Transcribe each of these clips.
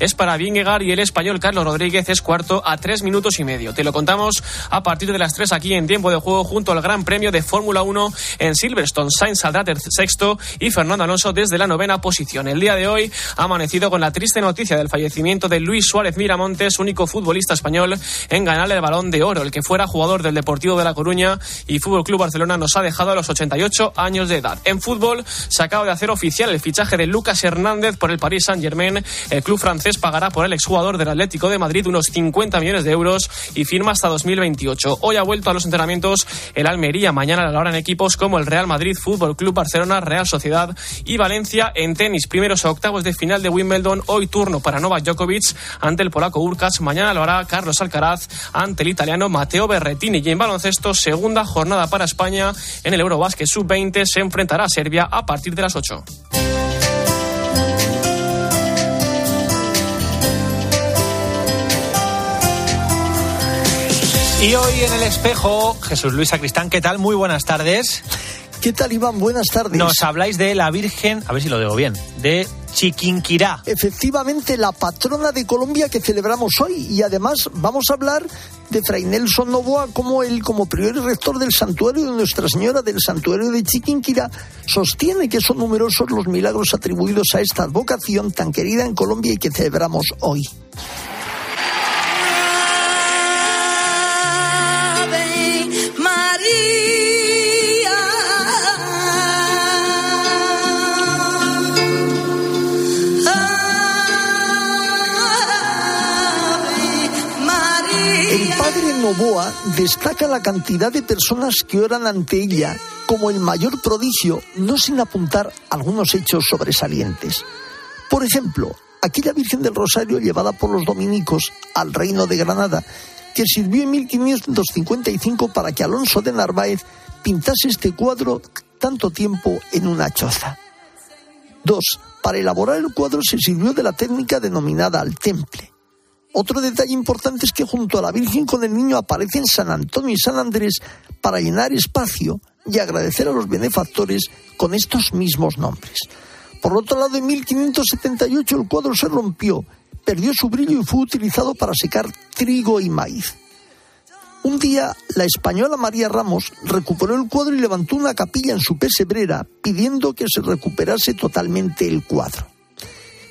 es para Vingegaard y el español Carlos Rodríguez es cuarto a tres minutos y medio. Te lo contamos a partir de las tres aquí en tiempo de juego junto al Gran Premio de Fórmula 1 en Silverstone. Sainz saldrá sexto y Fernando Alonso desde la novena posición. El día de hoy ha amanecido con la triste noticia del fallecimiento de Luis Suárez Miramontes, único futbolista español en ganar el balón de oro. El que fuera jugador del Deportivo de La Coruña y Fútbol Club Barcelona nos ha dejado a los 88 años de edad. En fútbol se acaba de hacer oficial el fichaje de Lucas Hernández por el Paris Saint-Germain. El club francés pagará por el exjugador del Atlético de Madrid unos 50 millones de euros y firma hasta 2028. Hoy ha vuelto a los entrenamientos el Almería. Mañana la hora en equipos como el Real Madrid, Fútbol Club Barcelona, Real Sociedad y Valencia. En tenis, primeros octavos de final de Wimbledon. Hoy turno para Novak Djokovic ante el polaco Urkas. Mañana lo hará Carlos Alcaraz ante el italiano Matteo Berretini. Y en baloncesto, segunda jornada para España en el Eurobasket Sub-20. Se enfrentará a Serbia a partir de las 8. Y hoy en el espejo, Jesús Luis Sacristán, ¿qué tal? Muy buenas tardes. ¿Qué tal, Iván? Buenas tardes. Nos habláis de la Virgen, a ver si lo digo bien, de Chiquinquirá. Efectivamente, la patrona de Colombia que celebramos hoy. Y además vamos a hablar de Fray Nelson Novoa como él, como prior y rector del santuario de Nuestra Señora del santuario de Chiquinquirá, sostiene que son numerosos los milagros atribuidos a esta advocación tan querida en Colombia y que celebramos hoy. Novoa destaca la cantidad de personas que oran ante ella como el mayor prodigio, no sin apuntar algunos hechos sobresalientes. Por ejemplo, aquella Virgen del Rosario llevada por los dominicos al Reino de Granada, que sirvió en 1555 para que Alonso de Narváez pintase este cuadro tanto tiempo en una choza. Dos, para elaborar el cuadro se sirvió de la técnica denominada al temple. Otro detalle importante es que junto a la Virgen con el Niño aparecen San Antonio y San Andrés para llenar espacio y agradecer a los benefactores con estos mismos nombres. Por otro lado, en 1578 el cuadro se rompió, perdió su brillo y fue utilizado para secar trigo y maíz. Un día, la española María Ramos recuperó el cuadro y levantó una capilla en su pesebrera pidiendo que se recuperase totalmente el cuadro.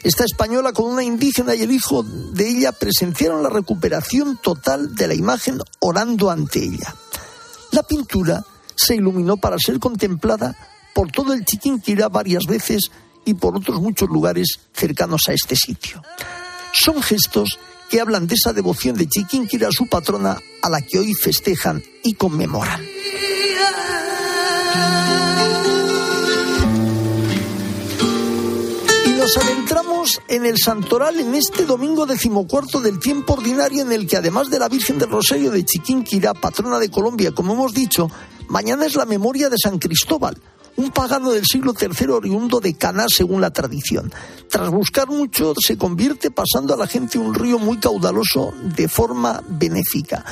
Esta española con una indígena y el hijo de ella presenciaron la recuperación total de la imagen orando ante ella. La pintura se iluminó para ser contemplada por todo el Chiquinquirá varias veces y por otros muchos lugares cercanos a este sitio. Son gestos que hablan de esa devoción de Chiquinquirá, su patrona, a la que hoy festejan y conmemoran. En el santoral en este domingo decimocuarto del tiempo ordinario en el que además de la Virgen del Rosario de Chiquinquirá, patrona de Colombia, como hemos dicho, mañana es la memoria de San Cristóbal, un pagano del siglo III oriundo de Caná según la tradición. Tras buscar mucho, se convierte pasando a la gente un río muy caudaloso de forma benéfica.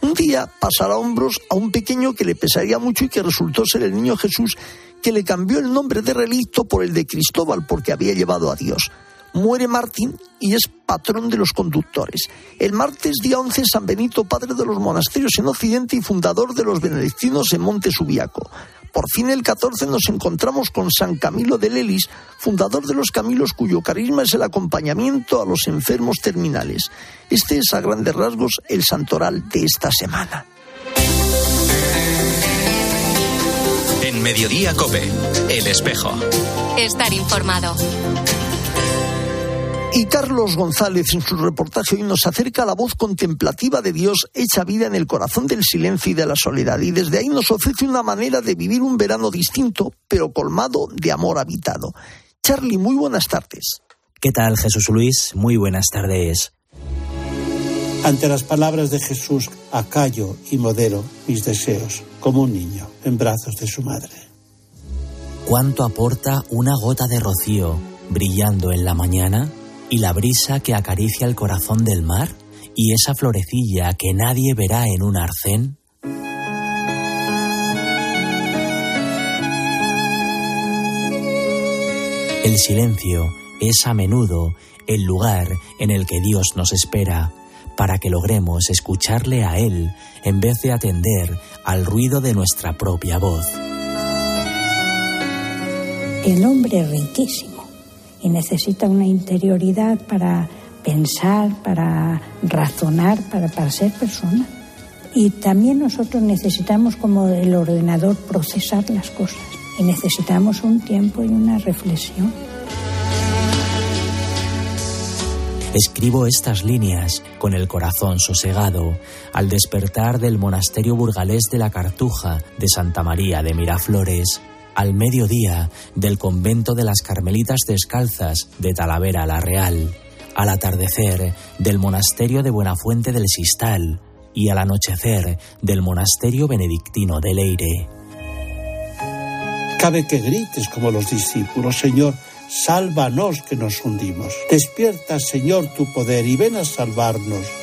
Un día pasará hombros a un pequeño que le pesaría mucho y que resultó ser el niño Jesús que le cambió el nombre de relicto por el de Cristóbal porque había llevado a Dios. Muere Martín y es patrón de los conductores. El martes día 11 San Benito, padre de los monasterios en Occidente y fundador de los benedictinos en Monte Subiaco. Por fin el 14 nos encontramos con San Camilo de Lelis, fundador de los Camilos cuyo carisma es el acompañamiento a los enfermos terminales. Este es a grandes rasgos el santoral de esta semana. En Mediodía Cope, El Espejo. Estar informado. Y Carlos González en su reportaje hoy nos acerca a la voz contemplativa de Dios hecha vida en el corazón del silencio y de la soledad. Y desde ahí nos ofrece una manera de vivir un verano distinto, pero colmado de amor habitado. Charlie, muy buenas tardes. ¿Qué tal, Jesús Luis? Muy buenas tardes. Ante las palabras de Jesús, acallo y modero mis deseos, como un niño en brazos de su madre. ¿Cuánto aporta una gota de rocío brillando en la mañana y la brisa que acaricia el corazón del mar y esa florecilla que nadie verá en un arcén? El silencio es a menudo el lugar en el que Dios nos espera, para que logremos escucharle a Él en vez de atender al ruido de nuestra propia voz. El hombre riquísimo y necesita una interioridad para pensar, para razonar, para, para ser persona. Y también nosotros necesitamos como el ordenador procesar las cosas y necesitamos un tiempo y una reflexión. Escribo estas líneas con el corazón sosegado al despertar del monasterio burgalés de la Cartuja de Santa María de Miraflores, al mediodía del convento de las Carmelitas Descalzas de Talavera la Real, al atardecer del monasterio de Buenafuente del Sistal y al anochecer del monasterio benedictino de Leire. Cabe que grites como los discípulos, Señor, sálvanos que nos hundimos. Despierta, Señor, tu poder y ven a salvarnos.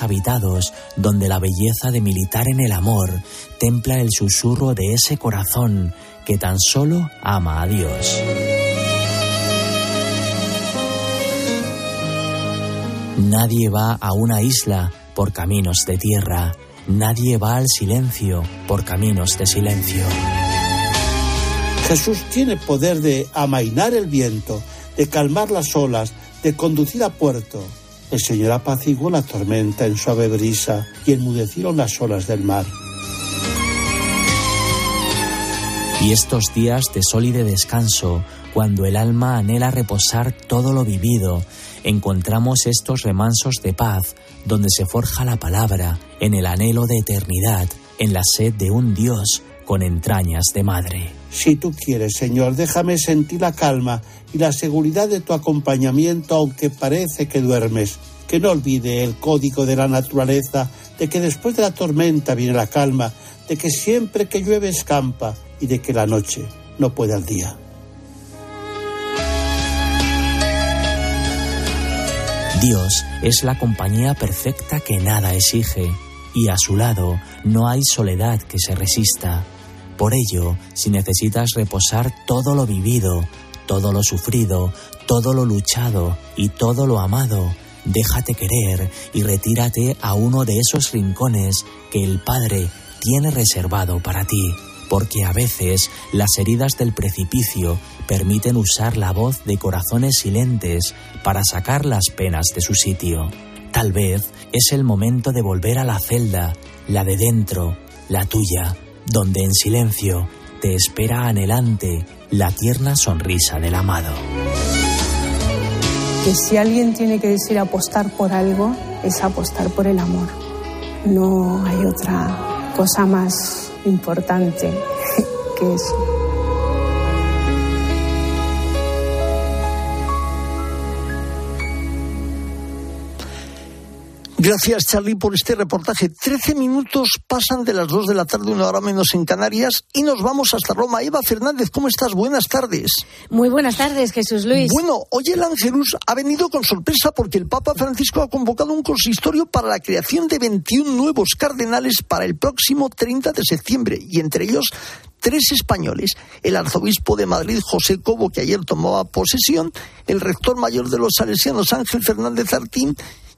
Habitados donde la belleza de militar en el amor templa el susurro de ese corazón que tan solo ama a Dios. Nadie va a una isla por caminos de tierra, nadie va al silencio por caminos de silencio. Jesús tiene poder de amainar el viento, de calmar las olas, de conducir a puerto. El Señor apaciguó la tormenta en suave brisa y enmudecieron las olas del mar. Y estos días de sol y de descanso, cuando el alma anhela reposar todo lo vivido, encontramos estos remansos de paz donde se forja la palabra, en el anhelo de eternidad, en la sed de un Dios con entrañas de madre. Si tú quieres, Señor, déjame sentir la calma y la seguridad de tu acompañamiento, aunque parece que duermes. Que no olvide el código de la naturaleza, de que después de la tormenta viene la calma, de que siempre que llueve escampa y de que la noche no puede al día. Dios es la compañía perfecta que nada exige, y a su lado no hay soledad que se resista. Por ello, si necesitas reposar todo lo vivido, todo lo sufrido, todo lo luchado y todo lo amado, déjate querer y retírate a uno de esos rincones que el Padre tiene reservado para ti, porque a veces las heridas del precipicio permiten usar la voz de corazones silentes para sacar las penas de su sitio. Tal vez es el momento de volver a la celda, la de dentro, la tuya, donde en silencio te espera anhelante la tierna sonrisa del amado. Que si alguien tiene que decir apostar por algo, es apostar por el amor. No hay otra cosa más importante que eso. Gracias, Charlie, por este reportaje. Trece minutos pasan de las dos de la tarde, una hora menos en Canarias, y nos vamos hasta Roma. Eva Fernández, ¿cómo estás? Buenas tardes. Muy buenas tardes, Jesús Luis. Bueno, hoy el Ángelus ha venido con sorpresa porque el Papa Francisco ha convocado un consistorio para la creación de 21 nuevos cardenales para el próximo 30 de septiembre, y entre ellos tres españoles, el arzobispo de Madrid José Cobo, que ayer tomaba posesión, el rector mayor de los salesianos Ángel Fernández Artín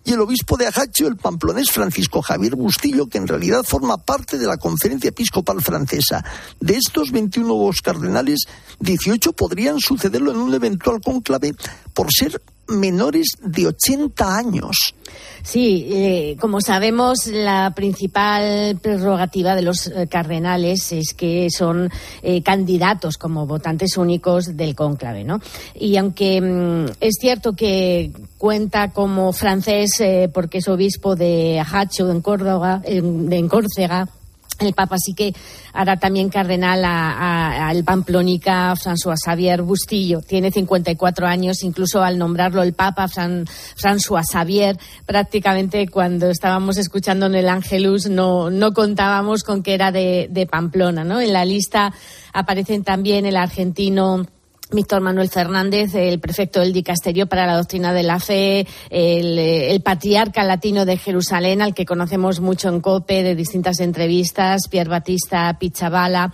y el obispo de Ajaccio, el pamplonés Francisco Javier Bustillo, que en realidad forma parte de la Conferencia Episcopal Francesa. De estos 21 nuevos cardenales, 18 podrían sucederlo en un eventual conclave por ser menores de 80 años. Sí, eh, como sabemos, la principal prerrogativa de los eh, cardenales es que son eh, candidatos como votantes únicos del cónclave, ¿no? Y aunque mm, es cierto que cuenta como francés porque es obispo de Ajaccio, en Córdoba, en Córcega, el Papa sí que hará también cardenal al pamplónica François Xavier Bustillo. Tiene 54 años, incluso al nombrarlo el Papa François Xavier, prácticamente cuando estábamos escuchando en el Angelus no, no contábamos con que era de, de Pamplona. ¿no? En la lista aparecen también el argentino Víctor Manuel Fernández, el prefecto del Dicasterio para la Doctrina de la Fe, el, patriarca latino de Jerusalén, al que conocemos mucho en COPE de distintas entrevistas, Pierre Batista Pichavala.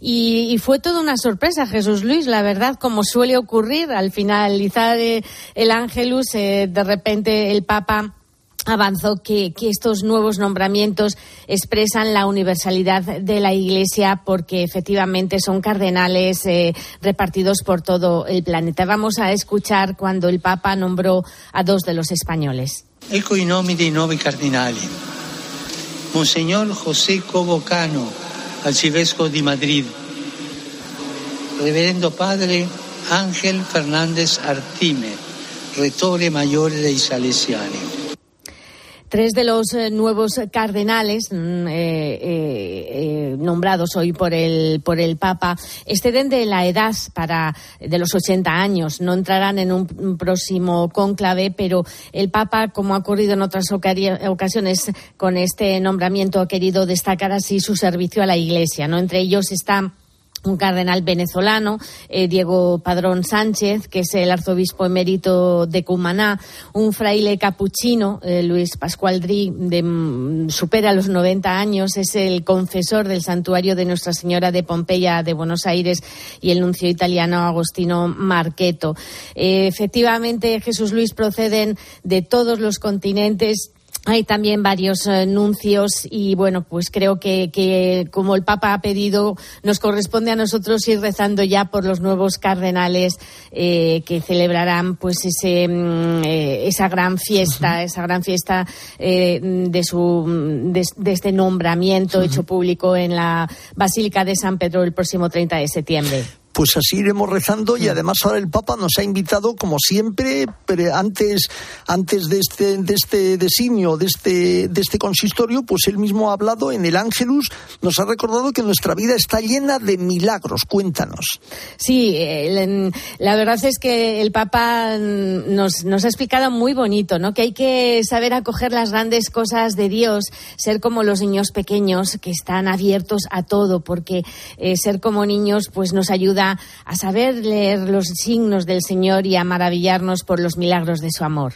Y, fue toda una sorpresa, Jesús Luis, la verdad, como suele ocurrir al finalizar eh, el Ángelus, eh, de repente el Papa avanzó que, estos nuevos nombramientos expresan la universalidad de la Iglesia porque efectivamente son cardenales eh, repartidos por todo el planeta. Vamos a escuchar cuando el Papa nombró a dos de los españoles. Ecco i nomi dei nuovi cardinali. Monseñor José Cobocano, arcivescovo di Madrid. Reverendo Padre Ángel Fernández Artime, retore maggiore dei Salesiani. Tres de los eh, nuevos cardenales mm, eh, eh, nombrados hoy por el, por el Papa exceden de la edad para, de los 80 años. No entrarán en un, próximo cónclave, pero el Papa, como ha ocurrido en otras ocasiones con este nombramiento, ha querido destacar así su servicio a la Iglesia. ¿no? Entre ellos está un cardenal venezolano, eh, Diego Padrón Sánchez, que es el arzobispo emérito de Cumaná, un fraile capuchino, eh, Luis Pascual Dri, de, mm, supera los 90 años, es el confesor del santuario de Nuestra Señora de Pompeya de Buenos Aires y el nuncio italiano Agostino Marqueto. Eh, efectivamente, Jesús Luis proceden de todos los continentes hay también varios anuncios eh, y bueno, pues creo que, como el Papa ha pedido, nos corresponde a nosotros ir rezando ya por los nuevos cardenales eh, que celebrarán pues ese, mm, eh, esa gran fiesta, esa gran fiesta de, su, de, este nombramiento hecho público en la Basílica de San Pedro el próximo 30 de septiembre pues así iremos rezando y además ahora el Papa nos ha invitado, como siempre, antes, antes de este, de este designio, de este, de este consistorio, pues él mismo ha hablado en el Ángelus, nos ha recordado que nuestra vida está llena de milagros. Cuéntanos. Sí, la verdad es que el Papa nos, nos ha explicado muy bonito, ¿no? Que hay que saber acoger las grandes cosas de Dios, ser como los niños pequeños que están abiertos a todo, porque eh, ser como niños pues nos ayuda a saber leer los signos del Señor y a maravillarnos por los milagros de su amor.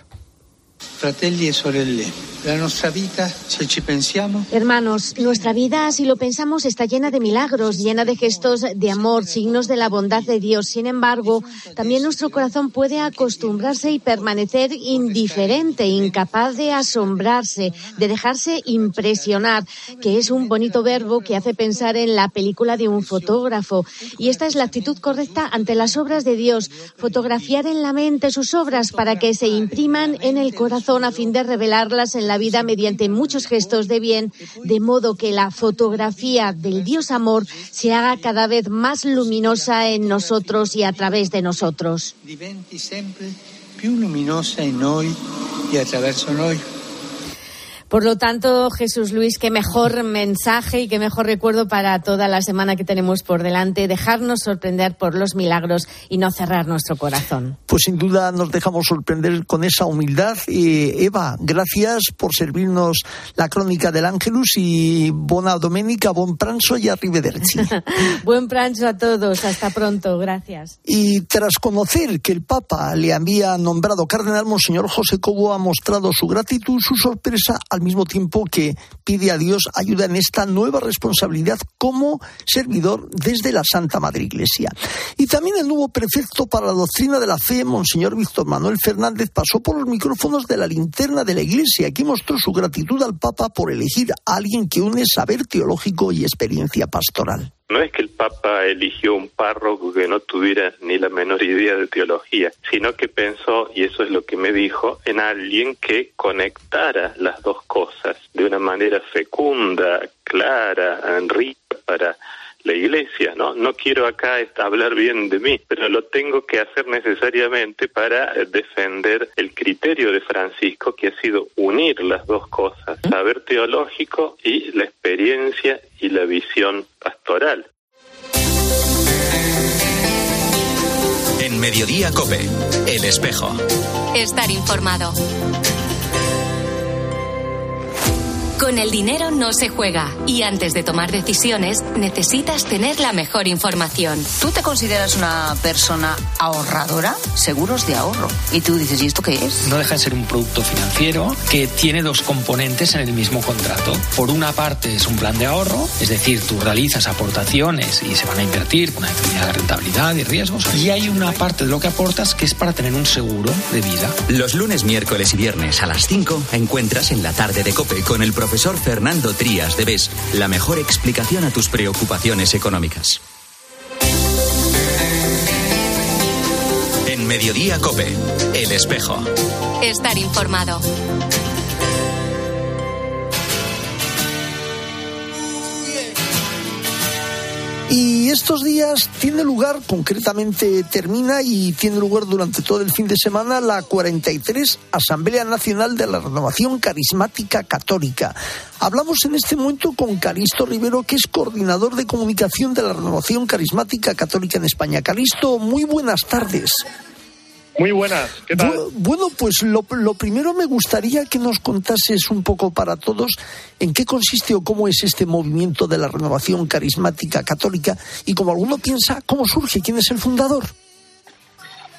Fratelli e sorelle, la nuestra vida, si ci pensiamo. Hermanos, nuestra vida, si lo pensamos, está llena de milagros, llena de gestos de amor, signos de la bondad de Dios. Sin embargo, también nuestro corazón puede acostumbrarse y permanecer indiferente, incapaz de asombrarse, de dejarse impresionar, que es un bonito verbo que hace pensar en la película de un fotógrafo. Y esta es la actitud correcta ante las obras de Dios, fotografiar en la mente sus obras para que se impriman en el corazón a fin de revelarlas en la vida mediante muchos gestos de bien, de modo que la fotografía del Dios amor se haga cada vez más luminosa en nosotros y a través de nosotros. Diventi sempre più luminosa in noi e attraverso noi. Por lo tanto, Jesús Luis, qué mejor mensaje y qué mejor recuerdo para toda la semana que tenemos por delante, dejarnos sorprender por los milagros y no cerrar nuestro corazón. Pues sin duda nos dejamos sorprender con esa humildad. Eva, gracias por servirnos la crónica del Ángelus y buena domenica, buen pranzo y arrivederci. buen pranzo a todos, hasta pronto, gracias. Y tras conocer que el Papa le había nombrado cardenal, Monseñor José Cobo ha mostrado su gratitud, su sorpresa al mismo tiempo que pide a Dios ayuda en esta nueva responsabilidad como servidor desde la Santa Madre Iglesia. Y también el nuevo prefecto para la doctrina de la fe, Monseñor Víctor Manuel Fernández, pasó por los micrófonos de la linterna de la Iglesia. Aquí mostró su gratitud al Papa por elegir a alguien que une saber teológico y experiencia pastoral. No es que el Papa eligió un párroco que no tuviera ni la menor idea de teología, sino que pensó, y eso es lo que me dijo, en alguien que conectara las dos cosas de una manera fecunda, clara, rica para la iglesia, ¿no? No quiero acá hablar bien de mí, pero lo tengo que hacer necesariamente para defender el criterio de Francisco, que ha sido unir las dos cosas, saber teológico y la experiencia y la visión pastoral. En Mediodía Cope, El Espejo. Estar informado. Con el dinero no se juega y antes de tomar decisiones necesitas tener la mejor información. ¿Tú te consideras una persona ahorradora? Seguros de ahorro. Y tú dices, ¿y esto qué es? No deja de ser un producto financiero que tiene dos componentes en el mismo contrato. Por una parte es un plan de ahorro, es decir, tú realizas aportaciones y se van a invertir con una determinada rentabilidad y riesgos. Y hay una parte de lo que aportas que es para tener un seguro de vida. Los lunes, miércoles y viernes a las 5 encuentras en la tarde de Cope con el profesor profesor Fernando Trías de BES la mejor explicación a tus preocupaciones económicas. En Mediodía Cope, El Espejo. Estar informado. Y estos días tiene lugar, concretamente termina y tiene lugar durante todo el fin de semana la 43 Asamblea Nacional de la Renovación Carismática Católica. Hablamos en este momento con Calisto Rivero, que es coordinador de comunicación de la Renovación Carismática Católica en España. Calisto, muy buenas tardes. Muy buenas, ¿qué tal? Bueno, pues lo, lo, primero me gustaría que nos contases un poco para todos en qué consiste o cómo es este movimiento de la renovación carismática católica y como alguno piensa, cómo surge, quién es el fundador.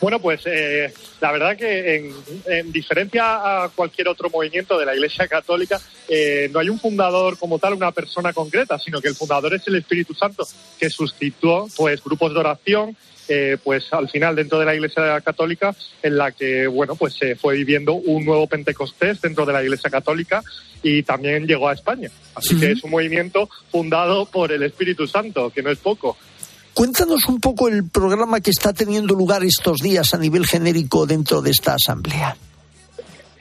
Bueno, pues eh, la verdad que en, en, diferencia a cualquier otro movimiento de la Iglesia Católica, eh, no hay un fundador como tal, una persona concreta, sino que el fundador es el Espíritu Santo, que suscitó pues grupos de oración eh, pues al final dentro de la Iglesia Católica en la que bueno pues se fue viviendo un nuevo Pentecostés dentro de la Iglesia Católica y también llegó a España. Así que es un movimiento fundado por el Espíritu Santo, que no es poco. Cuéntanos un poco el programa que está teniendo lugar estos días a nivel genérico dentro de esta asamblea.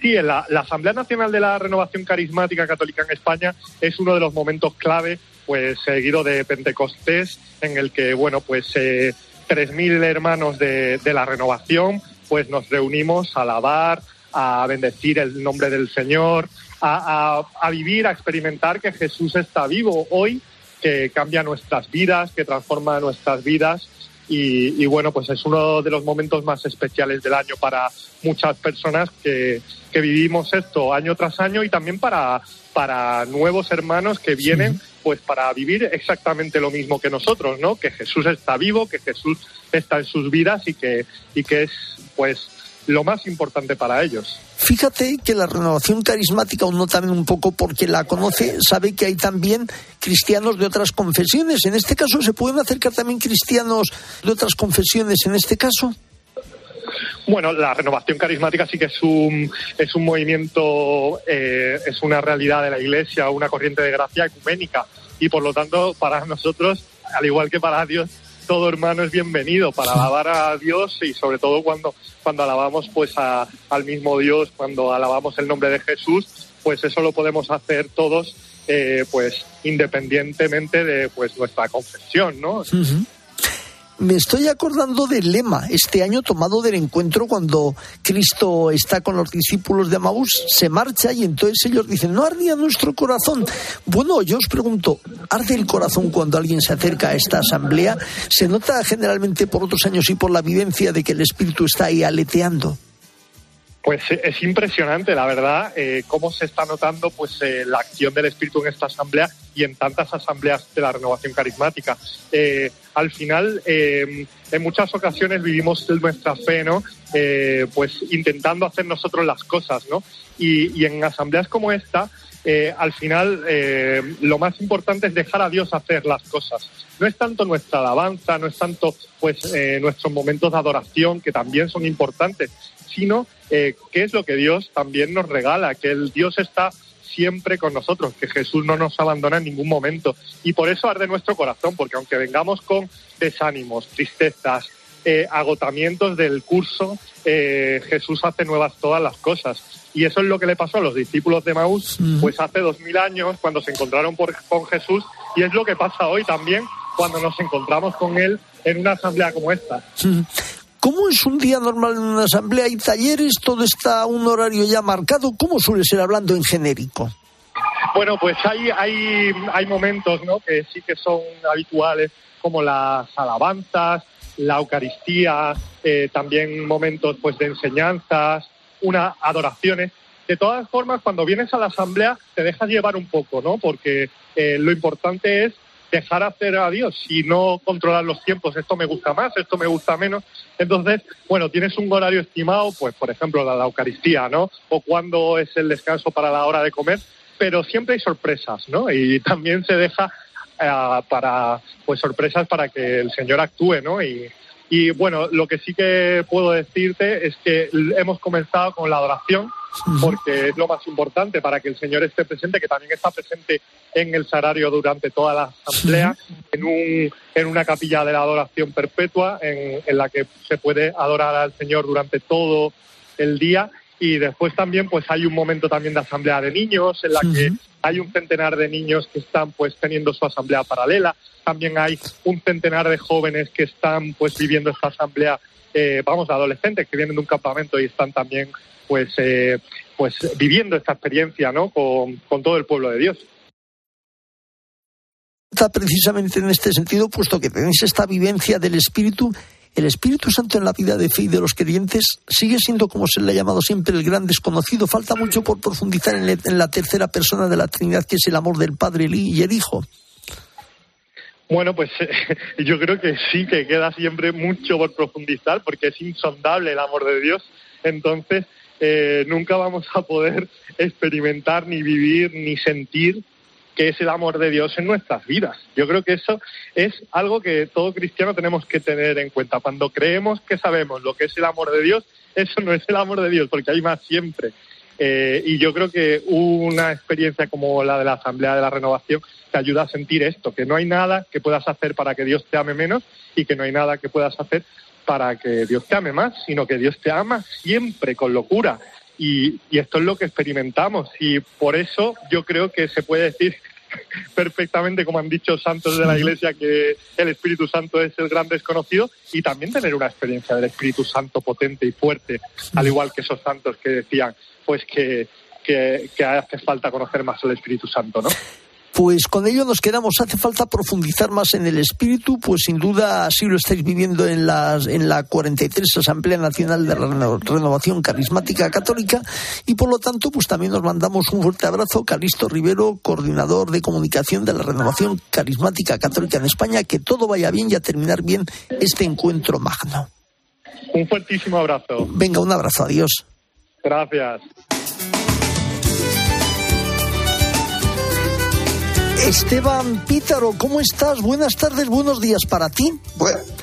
Sí, la, Asamblea Nacional de la Renovación Carismática Católica en España es uno de los momentos clave, pues seguido de Pentecostés, en el que bueno pues eh, 3.000 hermanos de, la renovación, pues nos reunimos a alabar, a bendecir el nombre del Señor, a, vivir, a experimentar que Jesús está vivo hoy, que cambia nuestras vidas, que transforma nuestras vidas. Y, y, bueno, pues es uno de los momentos más especiales del año para muchas personas que, que vivimos esto año tras año y también para, para nuevos hermanos que vienen. Sí pues para vivir exactamente lo mismo que nosotros, ¿no? Que Jesús está vivo, que Jesús está en sus vidas y que, y que es, pues, lo más importante para ellos. Fíjate que la renovación carismática, uno también un poco porque la conoce, sabe que hay también cristianos de otras confesiones. En este caso, ¿se pueden acercar también cristianos de otras confesiones en este caso? Bueno, la renovación carismática sí que es un, es un movimiento, eh, es una realidad de la Iglesia, una corriente de gracia ecuménica y por lo tanto para nosotros, al igual que para Dios, todo hermano es bienvenido para alabar a Dios y sobre todo cuando, cuando alabamos pues a, al mismo Dios, cuando alabamos el nombre de Jesús, pues eso lo podemos hacer todos eh, pues independientemente de pues nuestra confesión, ¿no? Me estoy acordando del lema este año tomado del encuentro cuando Cristo está con los discípulos de Maús, se marcha y entonces ellos dicen, no ardía nuestro corazón. Bueno, yo os pregunto, ¿arde el corazón cuando alguien se acerca a esta asamblea? ¿Se nota generalmente por otros años y por la vivencia de que el Espíritu está ahí aleteando? Pues es impresionante, la verdad, eh, cómo se está notando pues eh, la acción del Espíritu en esta asamblea y en tantas asambleas de la renovación carismática. Eh, al final, en muchas ocasiones vivimos nuestra fe, ¿no? pues intentando hacer nosotros las cosas, ¿no? Y, y en asambleas como esta, al final, lo más importante es dejar a Dios hacer las cosas. No es tanto nuestra alabanza, no es tanto pues nuestros momentos de adoración, que también son importantes, sino eh, qué es lo que Dios también nos regala, que el Dios está siempre con nosotros, que Jesús no nos abandona en ningún momento. Y por eso arde nuestro corazón, porque aunque vengamos con desánimos, tristezas, eh, agotamientos del curso, eh, Jesús hace nuevas todas las cosas. Y eso es lo que le pasó a los discípulos de Maús, pues hace dos mil años, cuando se encontraron por, con Jesús, y es lo que pasa hoy también, cuando nos encontramos con Él en una asamblea como esta. ¿Cómo es un día normal en una asamblea? ¿Hay talleres? ¿Todo está un horario ya marcado? ¿Cómo suele ser hablando en genérico? Bueno, pues hay, hay, hay momentos ¿no? que sí que son habituales, como las alabanzas, la Eucaristía, eh, también momentos pues de enseñanzas, unas adoraciones, De todas formas, cuando vienes a la asamblea te dejas llevar un poco, ¿no? Porque eh, lo importante es dejar hacer a Dios y no controlar los tiempos. Esto me gusta más, esto me gusta menos. Entonces, bueno, tienes un horario estimado, pues por ejemplo la, la Eucaristía, ¿no? O cuándo es el descanso para la hora de comer, pero siempre hay sorpresas, ¿no? Y también se deja eh, para, pues sorpresas para que el Señor actúe, ¿no? Y, y bueno, lo que sí que puedo decirte es que hemos comenzado con la adoración, porque es lo más importante para que el Señor esté presente, que también está presente en el salario durante toda la asamblea, en, un, en una capilla de la adoración perpetua, en, en la que se puede adorar al Señor durante todo el día. Y después también pues hay un momento también de asamblea de niños en la que hay un centenar de niños que están pues teniendo su asamblea paralela. También hay un centenar de jóvenes que están pues viviendo esta asamblea eh, vamos adolescentes que vienen de un campamento y están también pues eh, pues viviendo esta experiencia no con, con todo el pueblo de Dios precisamente en este sentido, puesto que tenéis esta vivencia del Espíritu, el Espíritu Santo en la vida de fe y de los creyentes sigue siendo, como se le ha llamado siempre, el gran desconocido. Falta mucho por profundizar en, la tercera persona de la Trinidad, que es el amor del Padre y el Hijo. Bueno, pues yo creo que sí, que queda siempre mucho por profundizar, porque es insondable el amor de Dios. Entonces, eh, nunca vamos a poder experimentar, ni vivir, ni sentir que es el amor de Dios en nuestras vidas. Yo creo que eso es algo que todo cristiano tenemos que tener en cuenta. Cuando creemos que sabemos lo que es el amor de Dios, eso no es el amor de Dios, porque hay más siempre. Eh, y yo creo que una experiencia como la de la Asamblea de la Renovación te ayuda a sentir esto, que no hay nada que puedas hacer para que Dios te ame menos y que no hay nada que puedas hacer para que Dios te ame más, sino que Dios te ama siempre con locura. Y, esto es lo que experimentamos y por eso yo creo que se puede decir perfectamente, como han dicho santos de la Iglesia, que el Espíritu Santo es el gran desconocido y también tener una experiencia del Espíritu Santo potente y fuerte, al igual que esos santos que decían, pues que, que, que hace falta conocer más el Espíritu Santo, ¿no? Pues con ello nos quedamos. Hace falta profundizar más en el espíritu, pues sin duda así lo estáis viviendo en, las, en la 43 Asamblea Nacional de Renovación Carismática Católica y por lo tanto pues también nos mandamos un fuerte abrazo. Calisto Rivero, coordinador de comunicación de la Renovación Carismática Católica en España. Que todo vaya bien y a terminar bien este encuentro magno. Un fuertísimo abrazo. Venga, un abrazo. Adiós. Gracias. Esteban Pítaro, ¿cómo estás? Buenas tardes, buenos días para ti.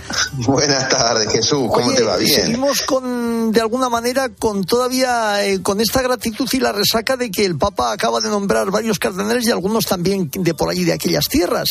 buenas tardes, Jesús, ¿cómo te va? Bien. Seguimos con, de alguna manera, con todavía, eh, con esta gratitud y la resaca de que el Papa acaba de nombrar varios cardenales y algunos también de por allí, de aquellas tierras.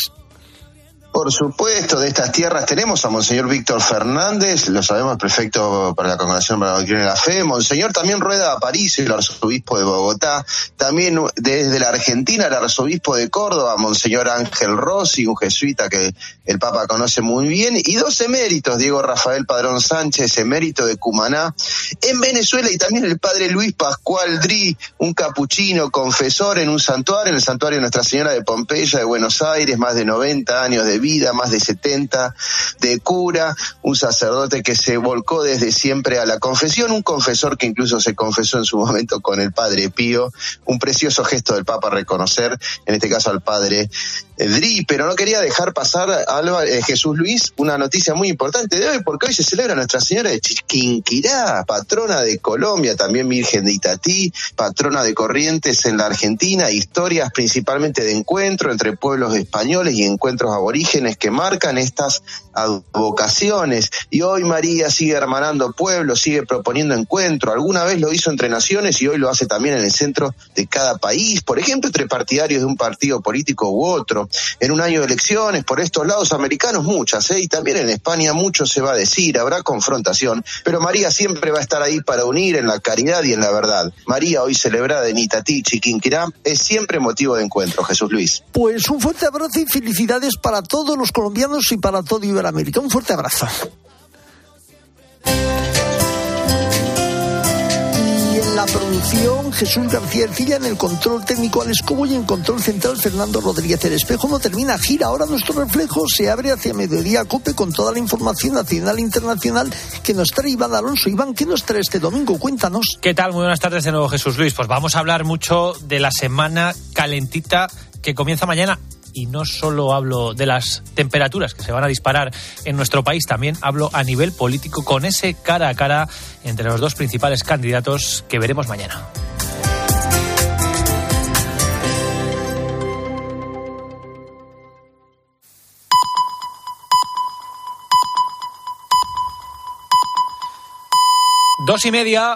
Por supuesto, de estas tierras tenemos a Monseñor Víctor Fernández, lo sabemos perfecto para la Congregación para la Doctrina de la Fe. Monseñor también rueda a París, el arzobispo de Bogotá. También desde la Argentina, el arzobispo de Córdoba, Monseñor Ángel Rossi, un jesuita que el Papa conoce muy bien. Y dos eméritos, Diego Rafael Padrón Sánchez, emérito de Cumaná, en Venezuela. Y también el padre Luis Pascual Dri, un capuchino, confesor en un santuario, en el santuario de Nuestra Señora de Pompeya de Buenos Aires, más de 90 años de vida, más de 70 de cura, un sacerdote que se volcó desde siempre a la confesión, un confesor que incluso se confesó en su momento con el Padre Pío, un precioso gesto del Papa reconocer, en este caso al Padre Dri, pero no quería dejar pasar, Alba, eh, Jesús Luis, una noticia muy importante de hoy, porque hoy se celebra Nuestra Señora de Chiquinquirá, patrona de Colombia, también Virgen de Itatí, patrona de Corrientes en la Argentina, historias principalmente de encuentro entre pueblos españoles y encuentros aborígenes que marcan estas vocaciones. Y hoy María sigue hermanando pueblos, sigue proponiendo encuentro. Alguna vez lo hizo entre naciones y hoy lo hace también en el centro de cada país, por ejemplo, entre partidarios de un partido político u otro. En un año de elecciones, por estos lados americanos, muchas, ¿eh? y también en España mucho se va a decir, habrá confrontación, pero María siempre va a estar ahí para unir en la caridad y en la verdad. María, hoy celebrada en Itatí, Chiquinquirá, es siempre motivo de encuentro, Jesús Luis. Pues un fuerte abrazo y felicidades para todos los colombianos y para todo Iberoamérica. Un fuerte abrazo. Jesús García Ercilla en el control técnico al escobo y en control central Fernando Rodríguez. El espejo no termina, gira. Ahora nuestro reflejo se abre hacia mediodía cope con toda la información nacional e internacional que nos trae Iván Alonso. Iván, ¿qué nos trae este domingo? Cuéntanos. ¿Qué tal? Muy buenas tardes de nuevo, Jesús Luis. Pues vamos a hablar mucho de la semana calentita que comienza mañana y no solo hablo de las temperaturas que se van a disparar en nuestro país, también hablo a nivel político con ese cara a cara entre los dos principales candidatos que veremos mañana. Dos y media,